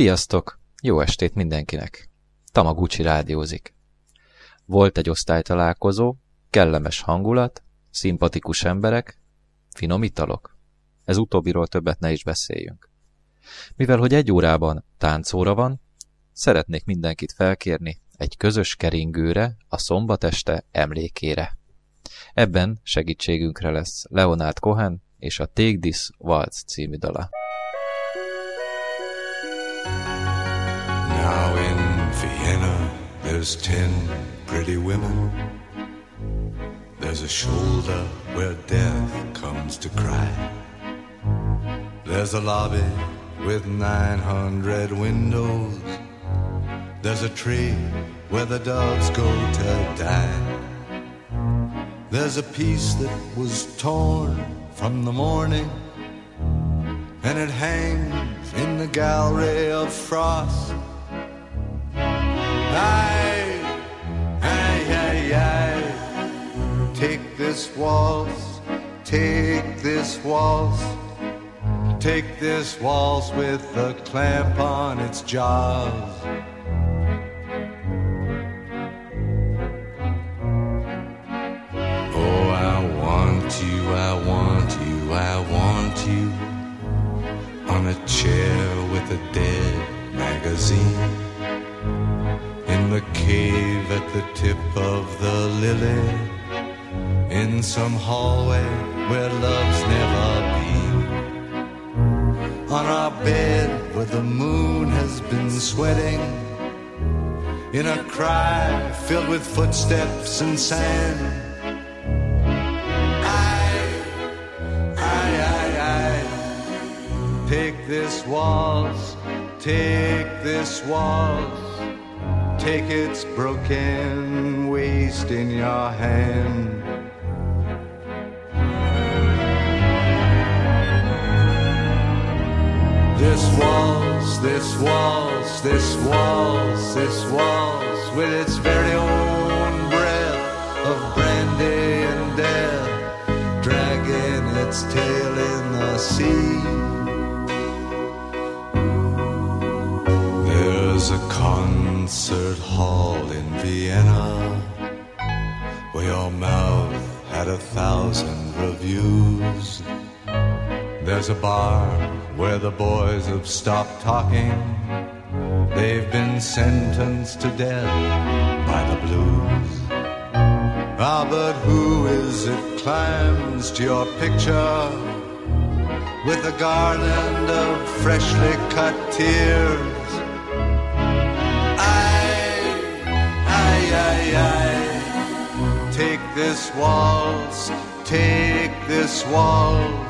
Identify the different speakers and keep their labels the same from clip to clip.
Speaker 1: Sziasztok! Jó estét mindenkinek! Tamaguchi rádiózik. Volt egy osztálytalálkozó, kellemes hangulat, szimpatikus emberek, finom italok. Ez utóbbiról többet ne is beszéljünk. Mivel, hogy egy órában táncóra van, szeretnék mindenkit felkérni egy közös keringőre a szombat este emlékére. Ebben segítségünkre lesz Leonard Cohen és a Take This Waltz című dala.
Speaker 2: Now in Vienna, there's ten pretty women. There's a shoulder where death comes to cry. There's a lobby with 900 windows. There's a tree where the dogs go to die. There's a piece that was torn from the morning, and it hangs in the gallery of frost. Aye, aye, aye, aye. Take this waltz, take this waltz, take this waltz with a clamp on its jaws. Oh, I want you, I want you, I want you on a chair with a dead magazine in the cave at the tip of the lily, in some hallway where love's never been, on our bed where the moon has been sweating, in a cry filled with footsteps and sand. Aye, aye, aye, aye. Take this waltz, take this waltz. Take its broken waist in your hand. This waltz, this waltz, this waltz, this waltz, with its very own breath of brandy and death, dragging its tail in the sea. There's a concert hall in Vienna where your mouth had a thousand reviews. There's a bar where the boys have stopped talking. They've been sentenced to death by the blues. Ah, but who is it climbs to your picture with a garland of freshly cut tears? Aye, aye, aye, aye. Take this waltz, take this waltz,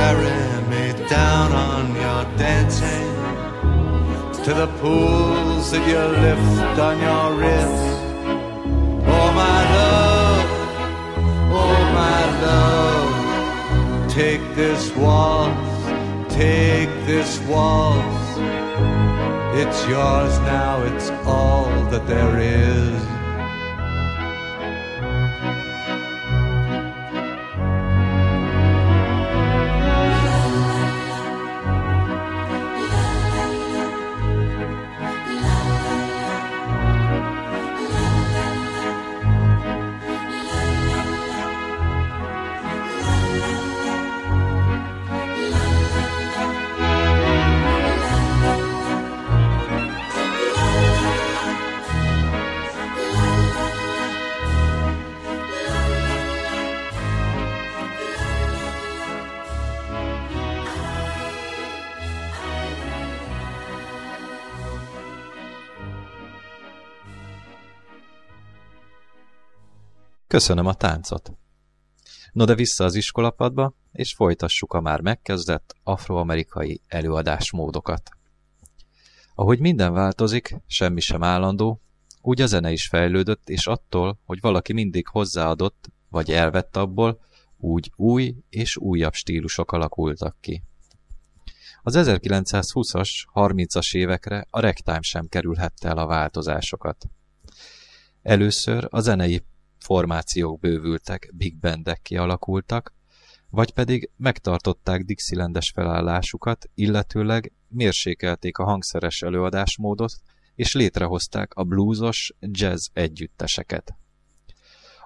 Speaker 2: Carry me down on your dancing to the pools that you lift on your wrist. Oh, my love, oh, my love, take this waltz, take this waltz. It's yours now, it's all that there is.
Speaker 1: Köszönöm a táncot. No de vissza az iskolapadba, és folytassuk a már megkezdett afroamerikai előadásmódokat. Ahogy minden változik, semmi sem állandó, úgy a zene is fejlődött, és attól, hogy valaki mindig hozzáadott, vagy elvett abból, úgy új és újabb stílusok alakultak ki. Az 1920-as, 30-as évekre a ragtime sem kerülhette el a változásokat. Először a zenei formációk bővültek, big bandek kialakultak, vagy pedig megtartották Dixielandes felállásukat, illetőleg mérsékelték a hangszeres előadásmódot, és létrehozták a bluesos jazz együtteseket.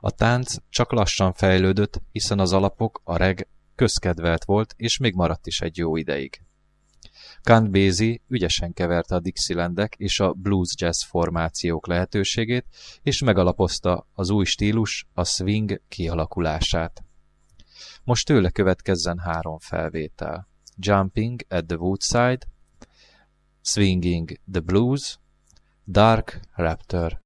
Speaker 1: A tánc csak lassan fejlődött, hiszen az alapok, a reg közkedvelt volt, és még maradt is egy jó ideig. Count Basie ügyesen keverte a Dixielandek és a blues jazz formációk lehetőségét, és megalapozta az új stílus, a swing kialakulását. Most tőle következzen három felvétel. Jumping at the Woodside, Swinging the Blues, Dark Raptor.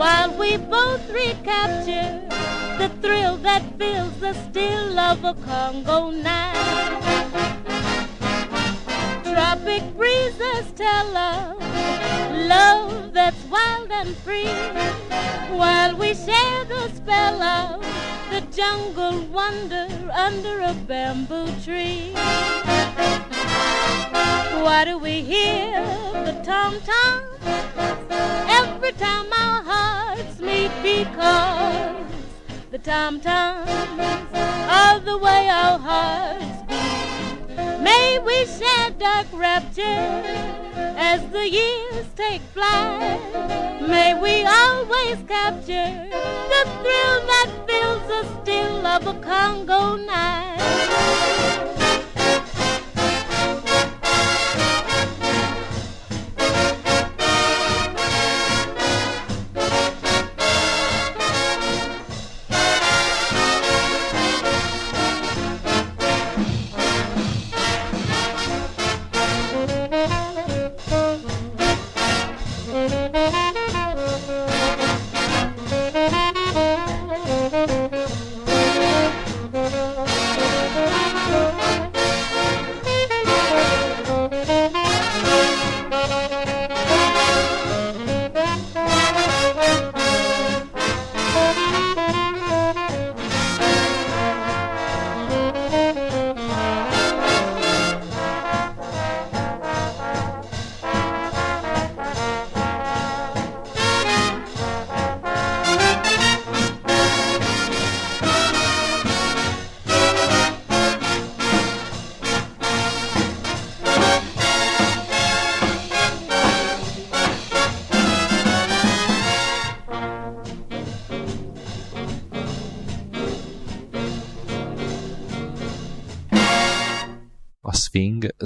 Speaker 3: while we both recapture the thrill that fills the still of a Congo night. Tropic breezes tell us love that's wild and free while we share the spell of the jungle wonder under a bamboo tree. Why do we hear the tom tom every time our hearts meet? Because the tom toms are the way our hearts. May we share dark rapture as the years take flight. May we always capture the thrill that fills us still of a Congo night.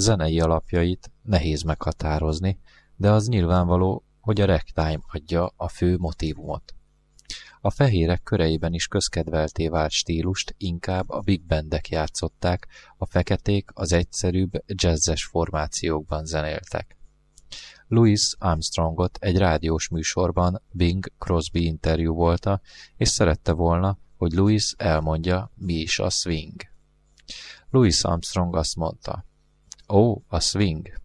Speaker 1: Zenei alapjait nehéz meghatározni, de az nyilvánvaló, hogy a ragtime adja a fő motívumot. A fehérek köreiben is közkedvelté vált stílust inkább a big bandek játszották, a feketék az egyszerűbb jazzes formációkban zenéltek. Louis Armstrongot egy rádiós műsorban Bing Crosby interjú volta, és szerette volna, hogy Louis elmondja, mi is a swing. Louis Armstrong azt mondta, Ó, a swing.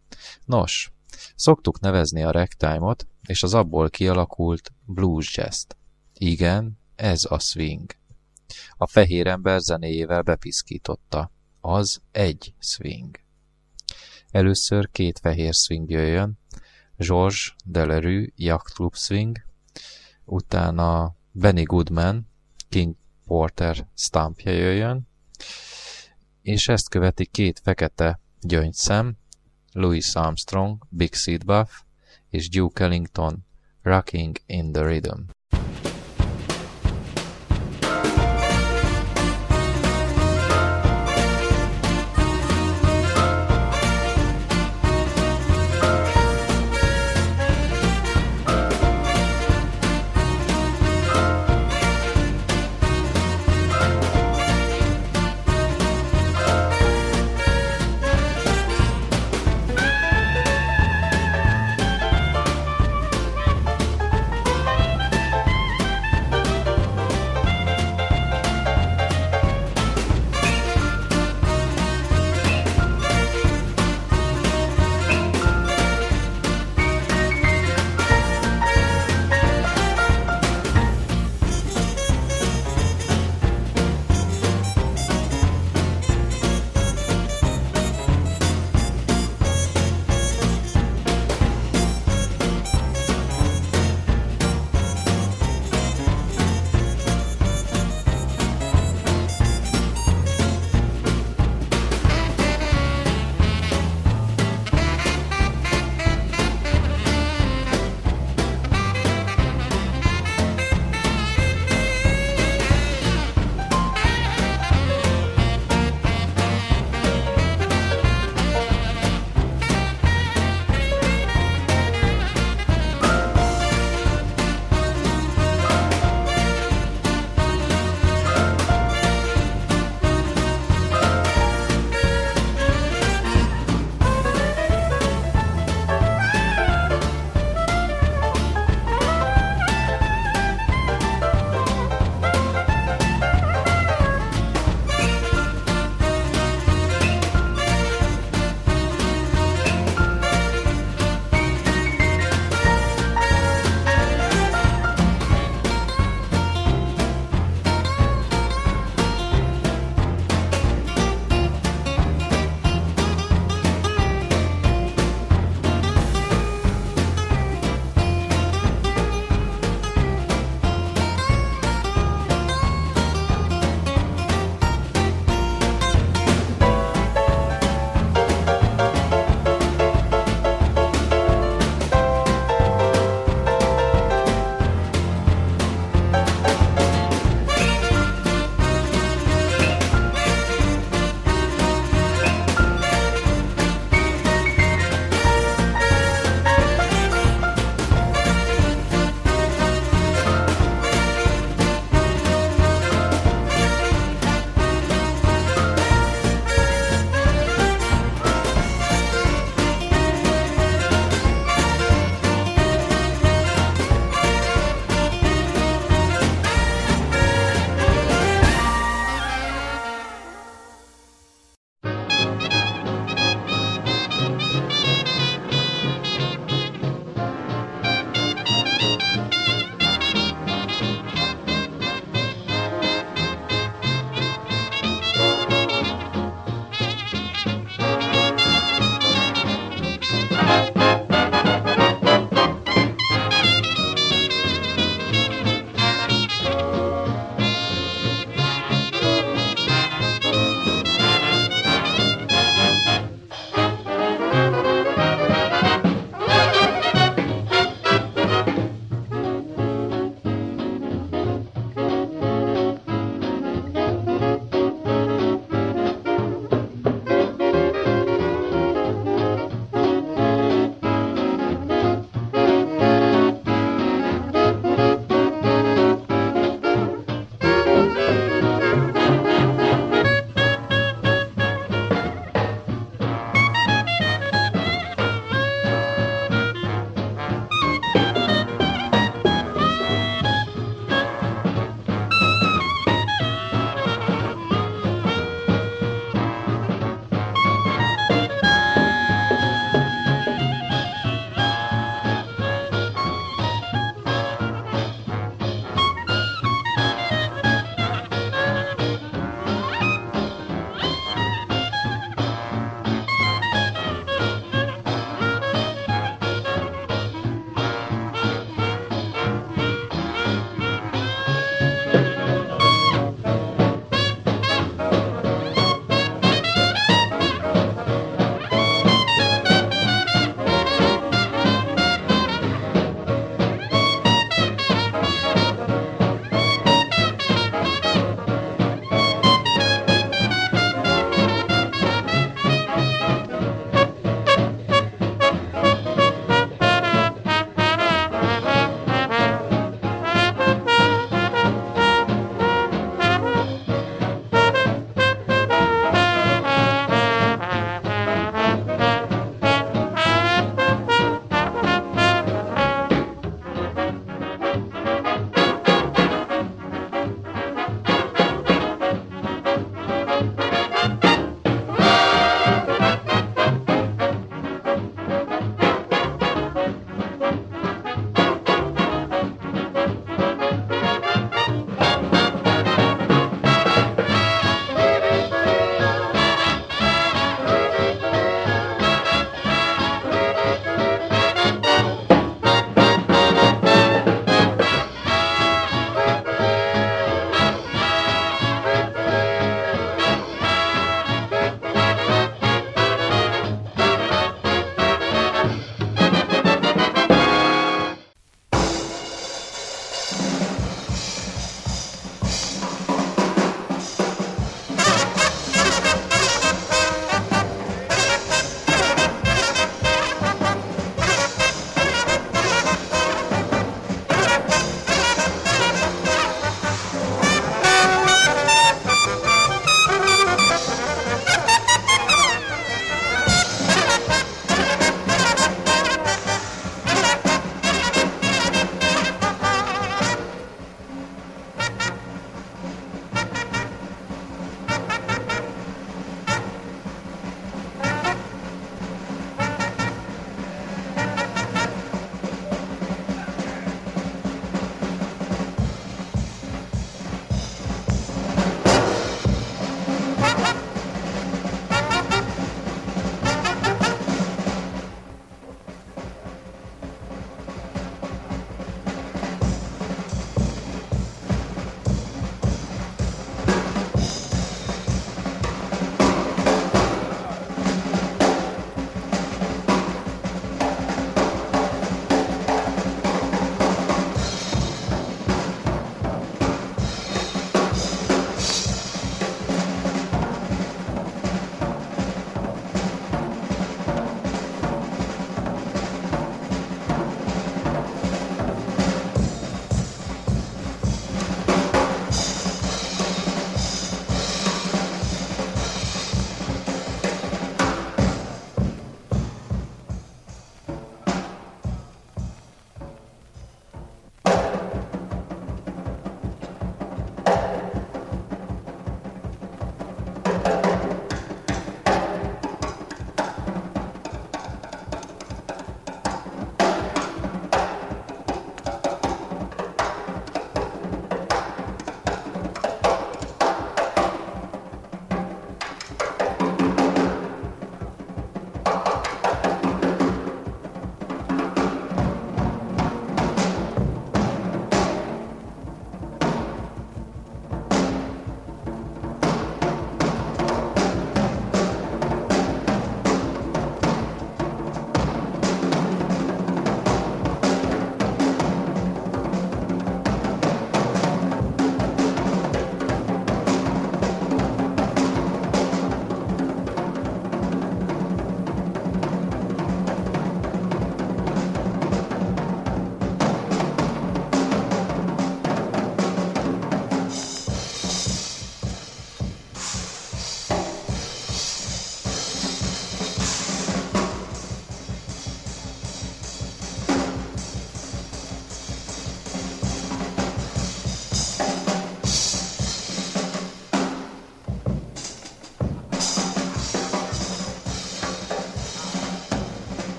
Speaker 1: Nos, szoktuk nevezni a ragtime-ot és az abból kialakult blues jazz-t. Igen, ez a swing. A fehér ember zenéjével bepiszkította. Az egy swing. Először két fehér swing jöjjön, George Delerue Yacht Club Swing, utána Benny Goodman King Porter Stampja jöjjön, és ezt követi két fekete gyöngyszem, Louis Armstrong, Big Seed Buff és Duke Ellington, Rocking in the Rhythm.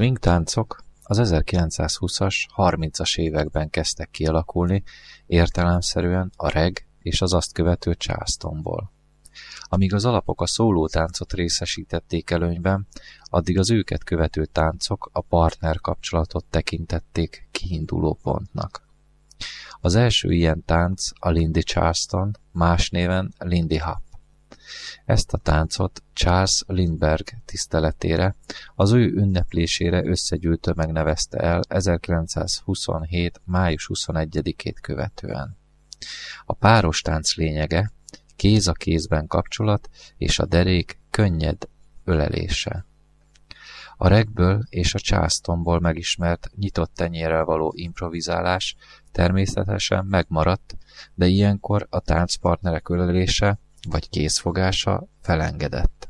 Speaker 1: Swing táncok az 1920-as, 30-as években kezdtek kialakulni, értelemszerűen a reg és az azt követő Charlestonból. Amíg az alapok a szólótáncot részesítették előnyben, addig az őket követő táncok a partner kapcsolatot tekintették kiinduló pontnak. Az első ilyen tánc a Lindy Charleston, más néven Lindy Hop. Ezt a táncot Charles Lindbergh tiszteletére, az ő ünneplésére összegyűlt tömeg nevezte el 1927. május 21-ét követően. A páros tánc lényege kéz a kézben kapcsolat és a derék könnyed ölelése. A regből és a császtomból megismert nyitott tenyérrel való improvizálás természetesen megmaradt, de ilyenkor a táncpartnerek ölelése vagy kézfogása felengedett.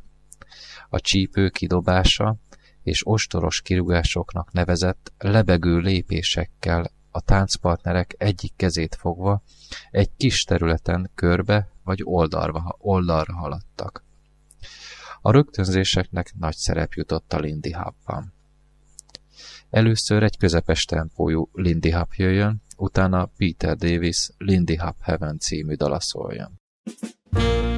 Speaker 1: A csípő kidobása és ostoros kirúgásoknak nevezett lebegő lépésekkel a táncpartnerek egyik kezét fogva egy kis területen körbe vagy oldalra, oldalra haladtak. A rögtönzéseknek nagy szerep jutott a Lindy Hopban. Először egy közepes tempójú Lindy Hop jöjjön, utána Peter Davis Lindy Hop Heaven című dala szóljon.
Speaker 4: Hey,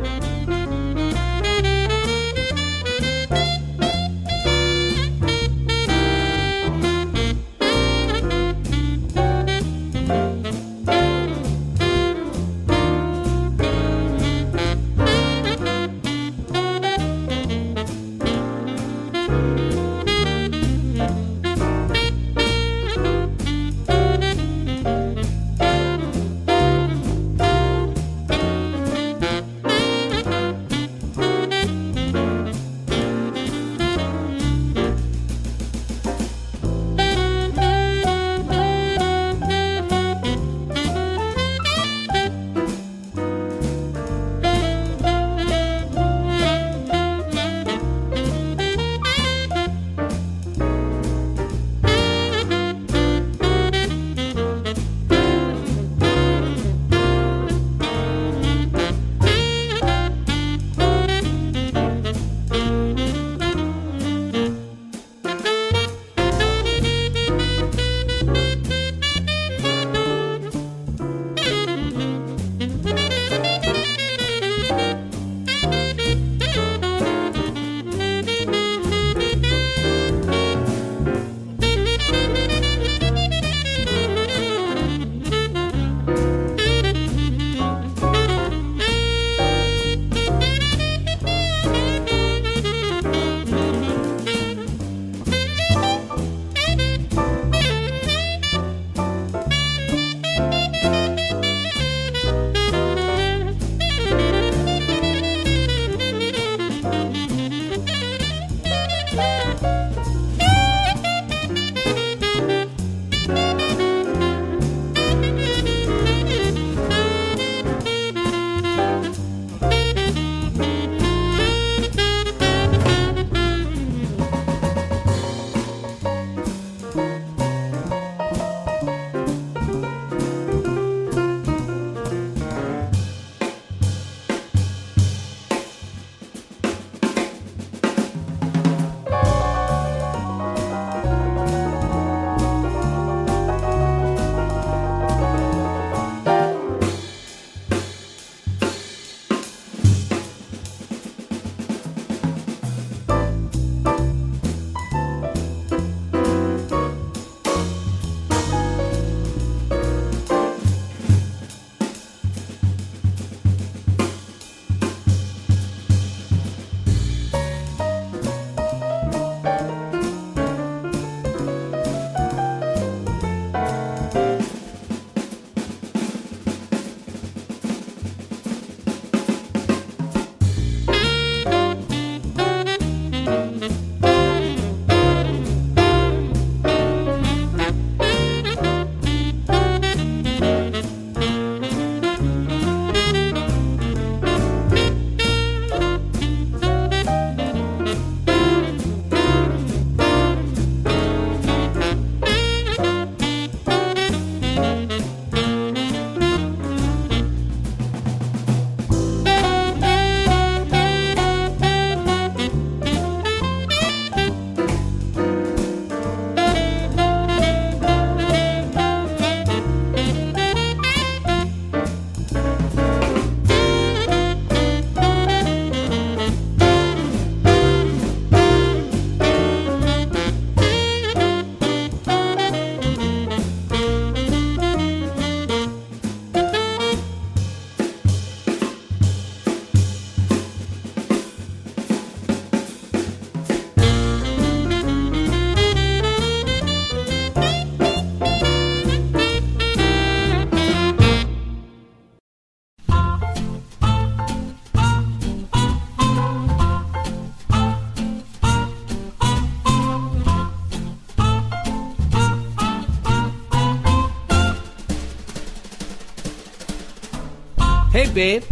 Speaker 4: babe.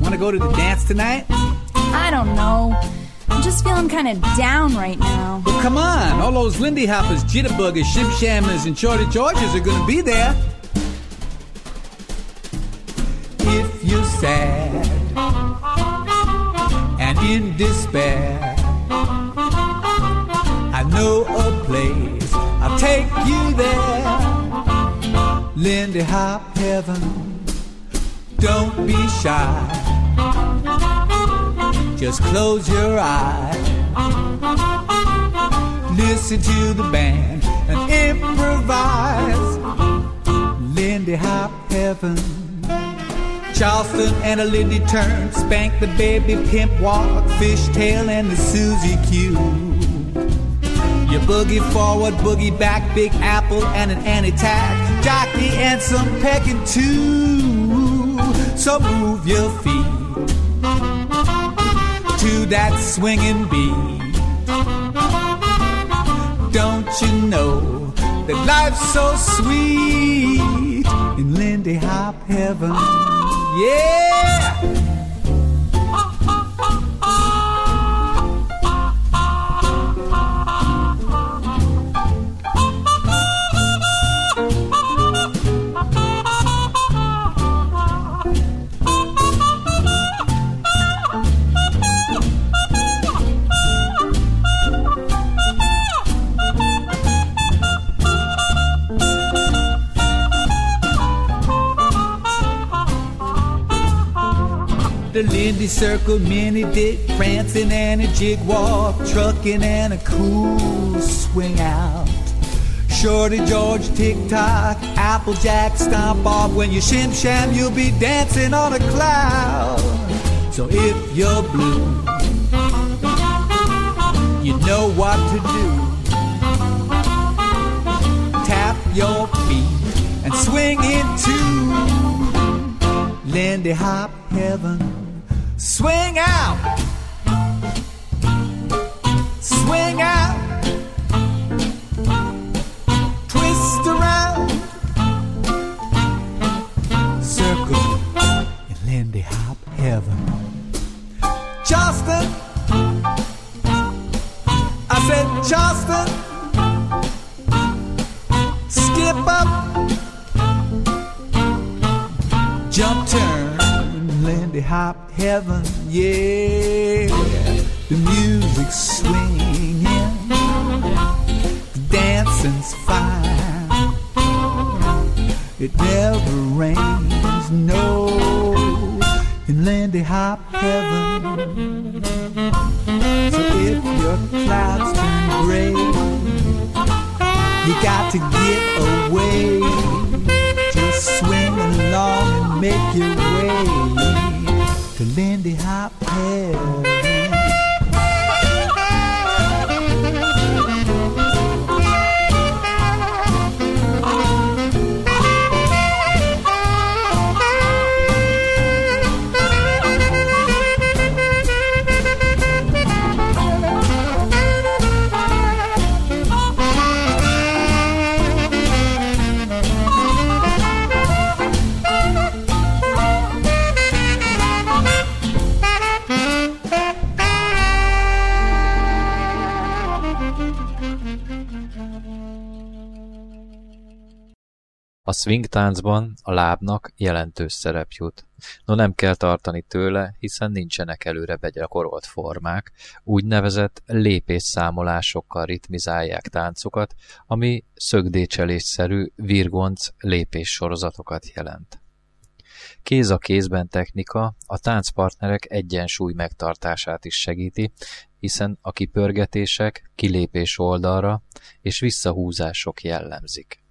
Speaker 4: Want to go to the dance tonight?
Speaker 5: I don't know. I'm just feeling kind of down right now.
Speaker 4: Well, come on. All those Lindy Hoppers, Jitterbuggers, Shim Shammers, and Shorty Georges are going to be there. If you're sad and in despair, I know a place. I'll take you there. Lindy Hop Heaven. Be shy. Just close your eyes. Listen to the band and improvise. Lindy Hop Heaven. Charleston and a Lindy turn. Spank the baby pimp walk. Fishtail and the Susie Q. You boogie forward, boogie back, Big Apple and an anti-tack, jockey and some pecking too. So move your feet to that swinging beat. Don't you know that life's so sweet in Lindy Hop heaven? Yeah. The Lindy Circle, mini dick, prancing and a jig walk, trucking and a cool swing out. Shorty George, tick tock, Applejack, stomp off. When you shim sham, you'll be dancing on a cloud. So if you're blue, you know what to do. Tap your feet and swing into Lindy Hop Heaven. Swing out, swing out, Heaven, yeah. The music's swinging, the dancing's fine. It never rains, no, in Lindy Hop Heaven. So if your clouds turn gray, you got to get away. Just swing along and make your way Hop
Speaker 1: swing táncban a lábnak jelentős szerep jut. No nem kell tartani tőle, hiszen nincsenek előre begyakorolt formák, úgynevezett lépésszámolásokkal ritmizálják táncokat, ami szögdécselésszerű virgonc lépéssorozatokat jelent. Kéz a kézben technika a táncpartnerek egyensúly megtartását is segíti, hiszen a kipörgetések kilépés oldalra és visszahúzások jellemzik.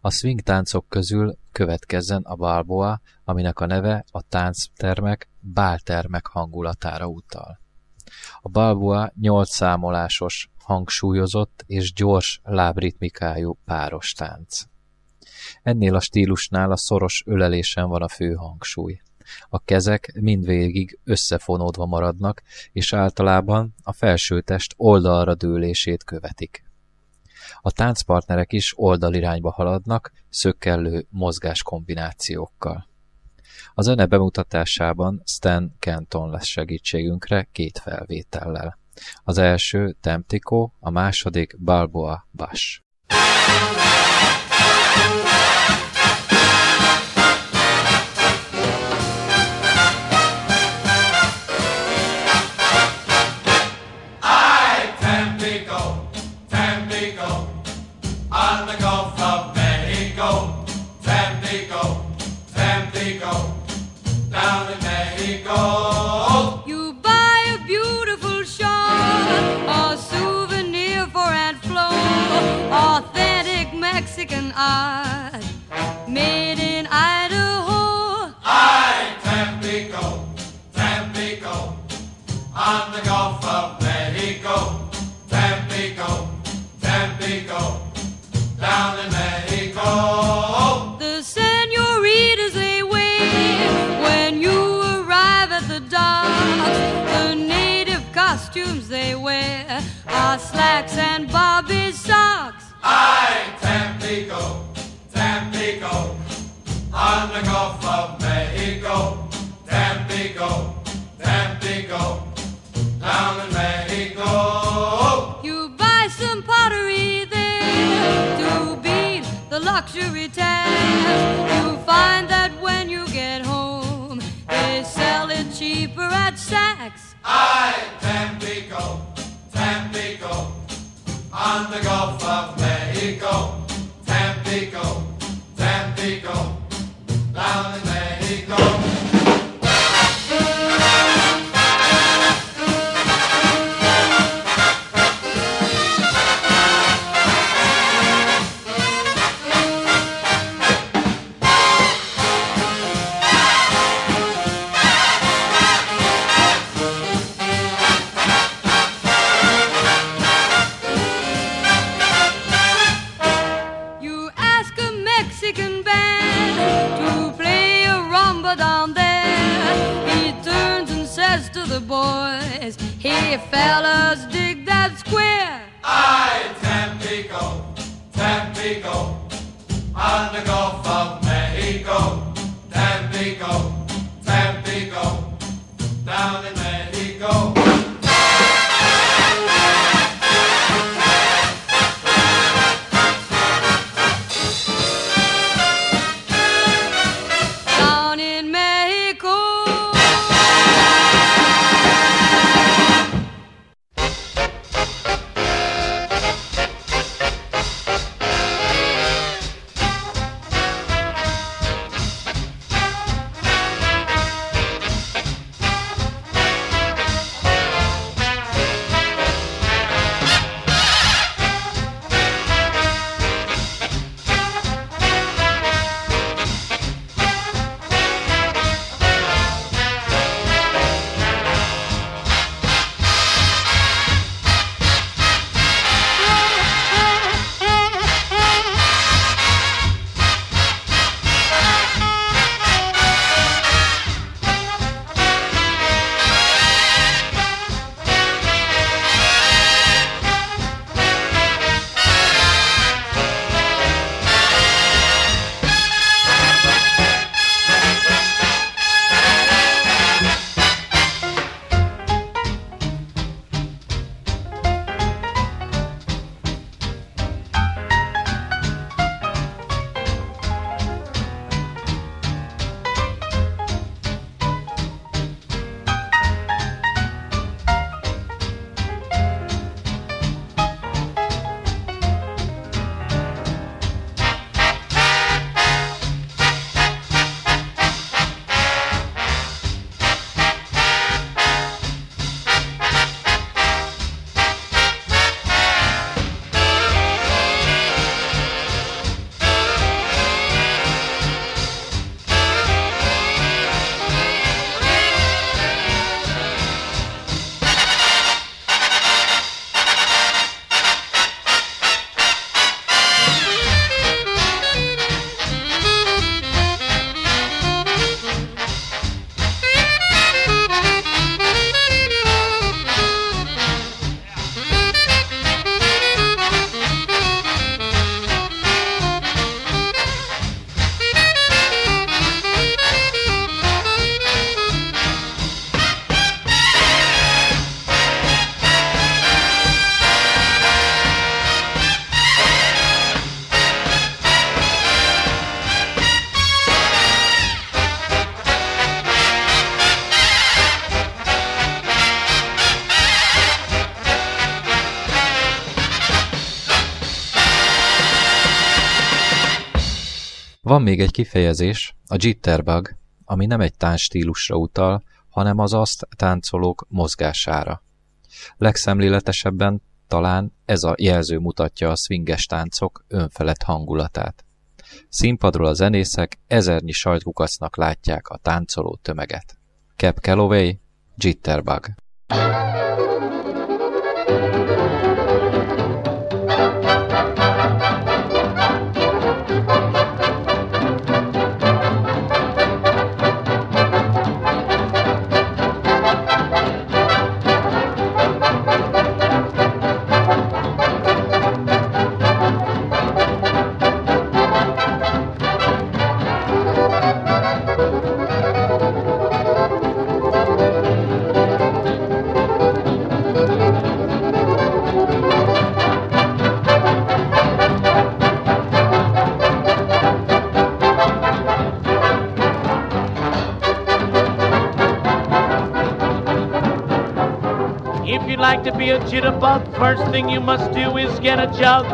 Speaker 1: A swing táncok közül következzen a balboa, aminek a neve a tánctermek báltermek hangulatára utal. A balboa nyolc számolásos, hangsúlyozott és gyors lábritmikájú páros tánc. Ennél a stílusnál a szoros ölelésen van a fő hangsúly. A kezek mindvégig összefonódva maradnak, és általában a felsőtest oldalra dőlését követik. A táncpartnerek is oldalirányba haladnak, szökkellő mozgáskombinációkkal. A zene bemutatásában Stan Kenton lesz segítségünkre két felvétellel. Az első Temtico, a második Balboa Bash.
Speaker 6: Art made in Idaho.
Speaker 7: I, Tampico, Tampico, on the Gulf of Mexico. Tampico, Tampico, down in Mexico.
Speaker 6: The senoritas they wait when you arrive at the docks. The native costumes they wear are slacks and.
Speaker 7: I, Tampico, Tampico, on the Gulf of Mexico. Tampico, Tampico, down in Mexico.
Speaker 6: You buy some pottery there to beat the luxury tax. You find that when you get home, they sell it cheaper at Saks.
Speaker 7: I, Tampico, Tampico, on the Gulf of Mexico.
Speaker 6: Hey fellas, dig that square.
Speaker 7: I, Tampico, Tampico, on the Gulf
Speaker 1: Van még egy kifejezés, a jitterbug, ami nem egy táncstílusra utal, hanem az azt táncolók mozgására. Legszemléletesebben talán ez a jelző mutatja a swinges táncok önfelett hangulatát. Színpadról a zenészek ezernyi sajtkukacnak látják a táncoló tömeget. Cap Calloway, Jitterbug.
Speaker 8: You'd like to be a jitterbug, first thing you must do is get a jug.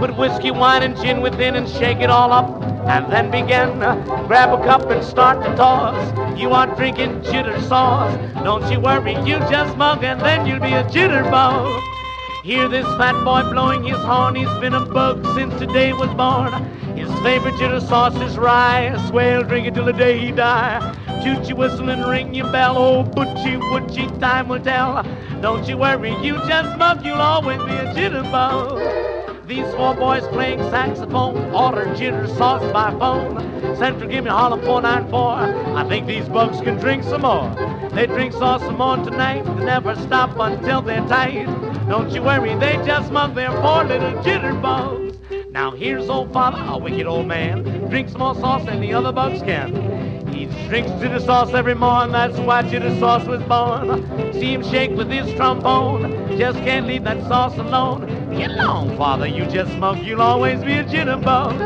Speaker 8: Put whiskey, wine, and gin within and shake it all up. And then begin. Grab a cup and start to toss. You are drinking jitter sauce. Don't you worry, you just mug and then you'll be a jitterbug. Hear this fat boy blowing his horn. He's been a bug since the day was born. His favorite jitter sauce is rye. Swell, drink it till the day he die. Toot your whistle and ring your bell. Oh, butchie, wutchie, time will tell. Don't you worry, you just mug. You'll always be a jitterbug. These four boys playing saxophone order jitter sauce by phone. Central, give me holler 494. I think these bugs can drink some more. They drink sauce some more tonight. They never stop until they're tight. Don't you worry, they just mug their four little jitterbugs. Now here's old father, a wicked old man, drinks more sauce than the other bugs can. He drinks jitter sauce every morning, that's why jitter sauce was born. See him shake with his trombone, just can't leave that sauce alone. Get along, father, you just mug, you'll always be a jitterbug.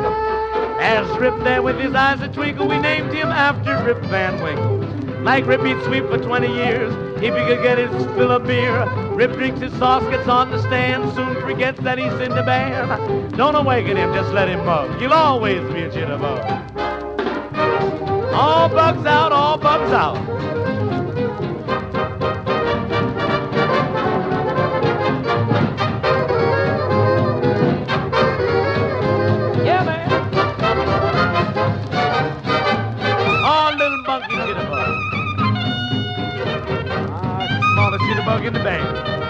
Speaker 8: There's Rip there with his eyes a twinkle, we named him after Rip Van Winkle. Like Rip, he'd sweep for 20 years if he could get his fill of beer. Rip drinks his sauce, gets on the stand, soon forgets that he's in the band. Don't awaken him, just let him mug. You'll always be a jitterbug. All bugs out, all bugs out. Yeah, man. All little. Ah, smallest in the band.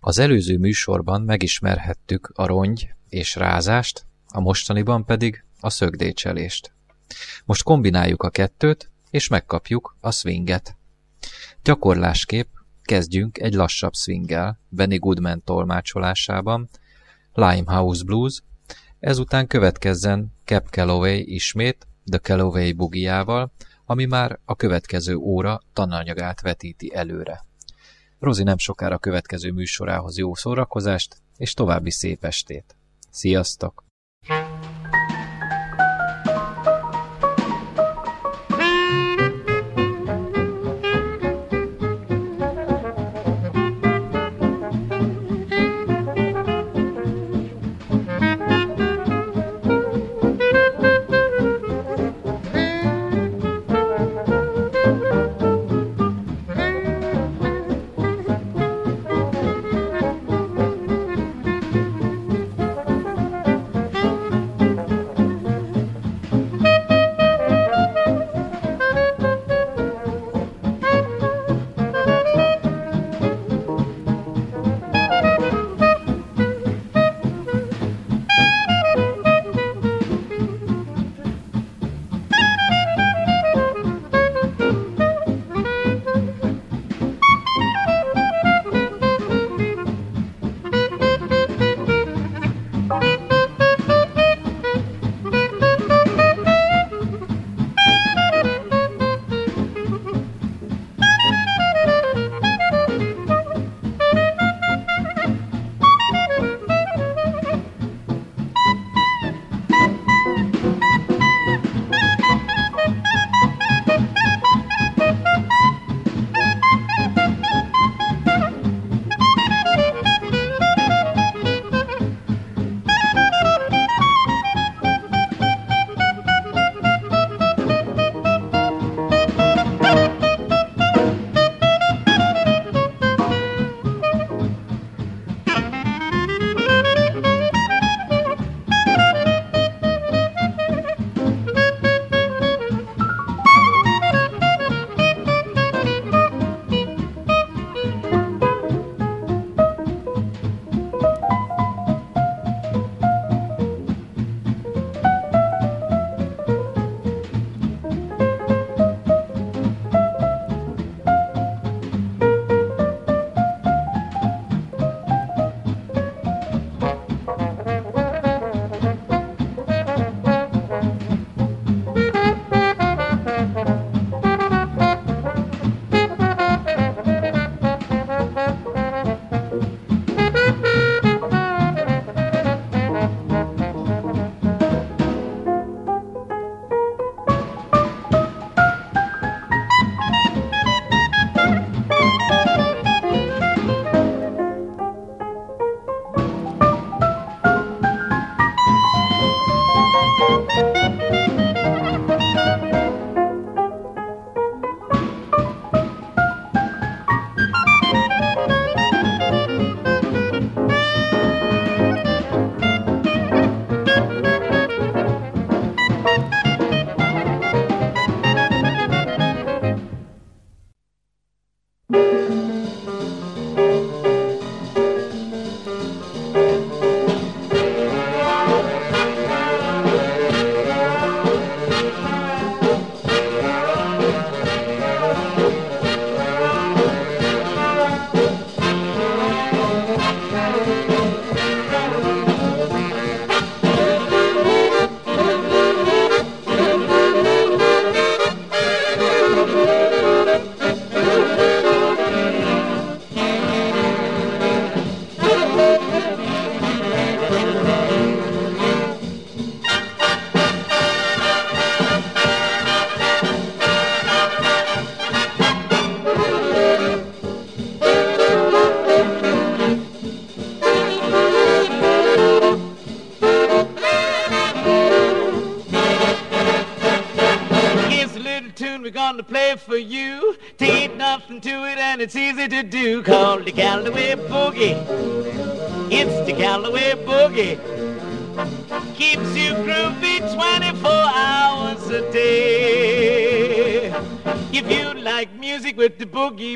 Speaker 1: Az előző műsorban megismerhettük a rongy és rázást, a mostaniban pedig a szögdécselést. Most kombináljuk a kettőt, és megkapjuk a swinget. Gyakorlásképp kezdjünk egy lassabb swinggel, Benny Goodman tolmácsolásában, Limehouse Blues, ezután következzen Cap Calloway ismét, The Calloway bugiával, ami már a következő óra tananyagát vetíti előre. Rozi nem sokára következő műsorához jó szórakozást, és további szép estét. Sziasztok!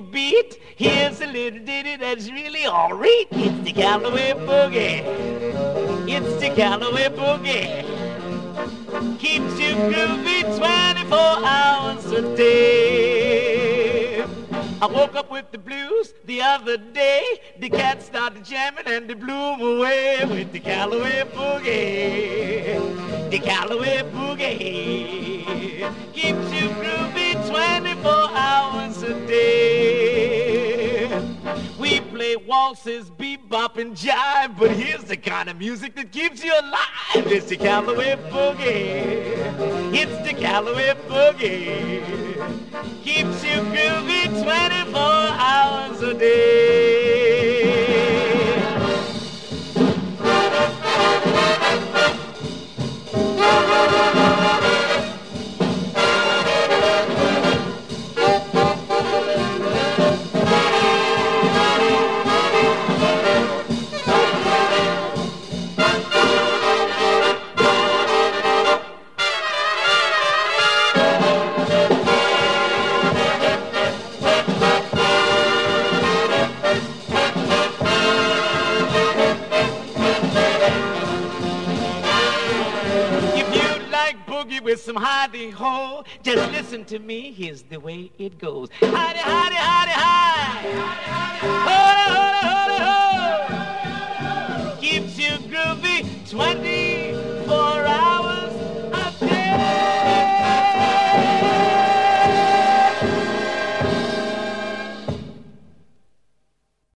Speaker 9: Beat, here's a little ditty that's really alright. It's the Calloway Boogie. It's the Calloway Boogie. Keeps you groovy 24 hours a day. I woke up with the blues the other day. The cat started jamming and they blew away with the Calloway Boogie. The Calloway Boogie keeps you groovy 24 hours a day. We play waltzes, bebop, and jive, but here's the kind of music that keeps you alive. It's the Calloway Boogie. It's the Calloway Boogie. Keeps you groovy 24 hours a day. If some hidey ho, just listen to me. Here's the way it goes. Hidey, hidey, hidey, hi. Holy, holy, holy, ho. Keeps you groovy 24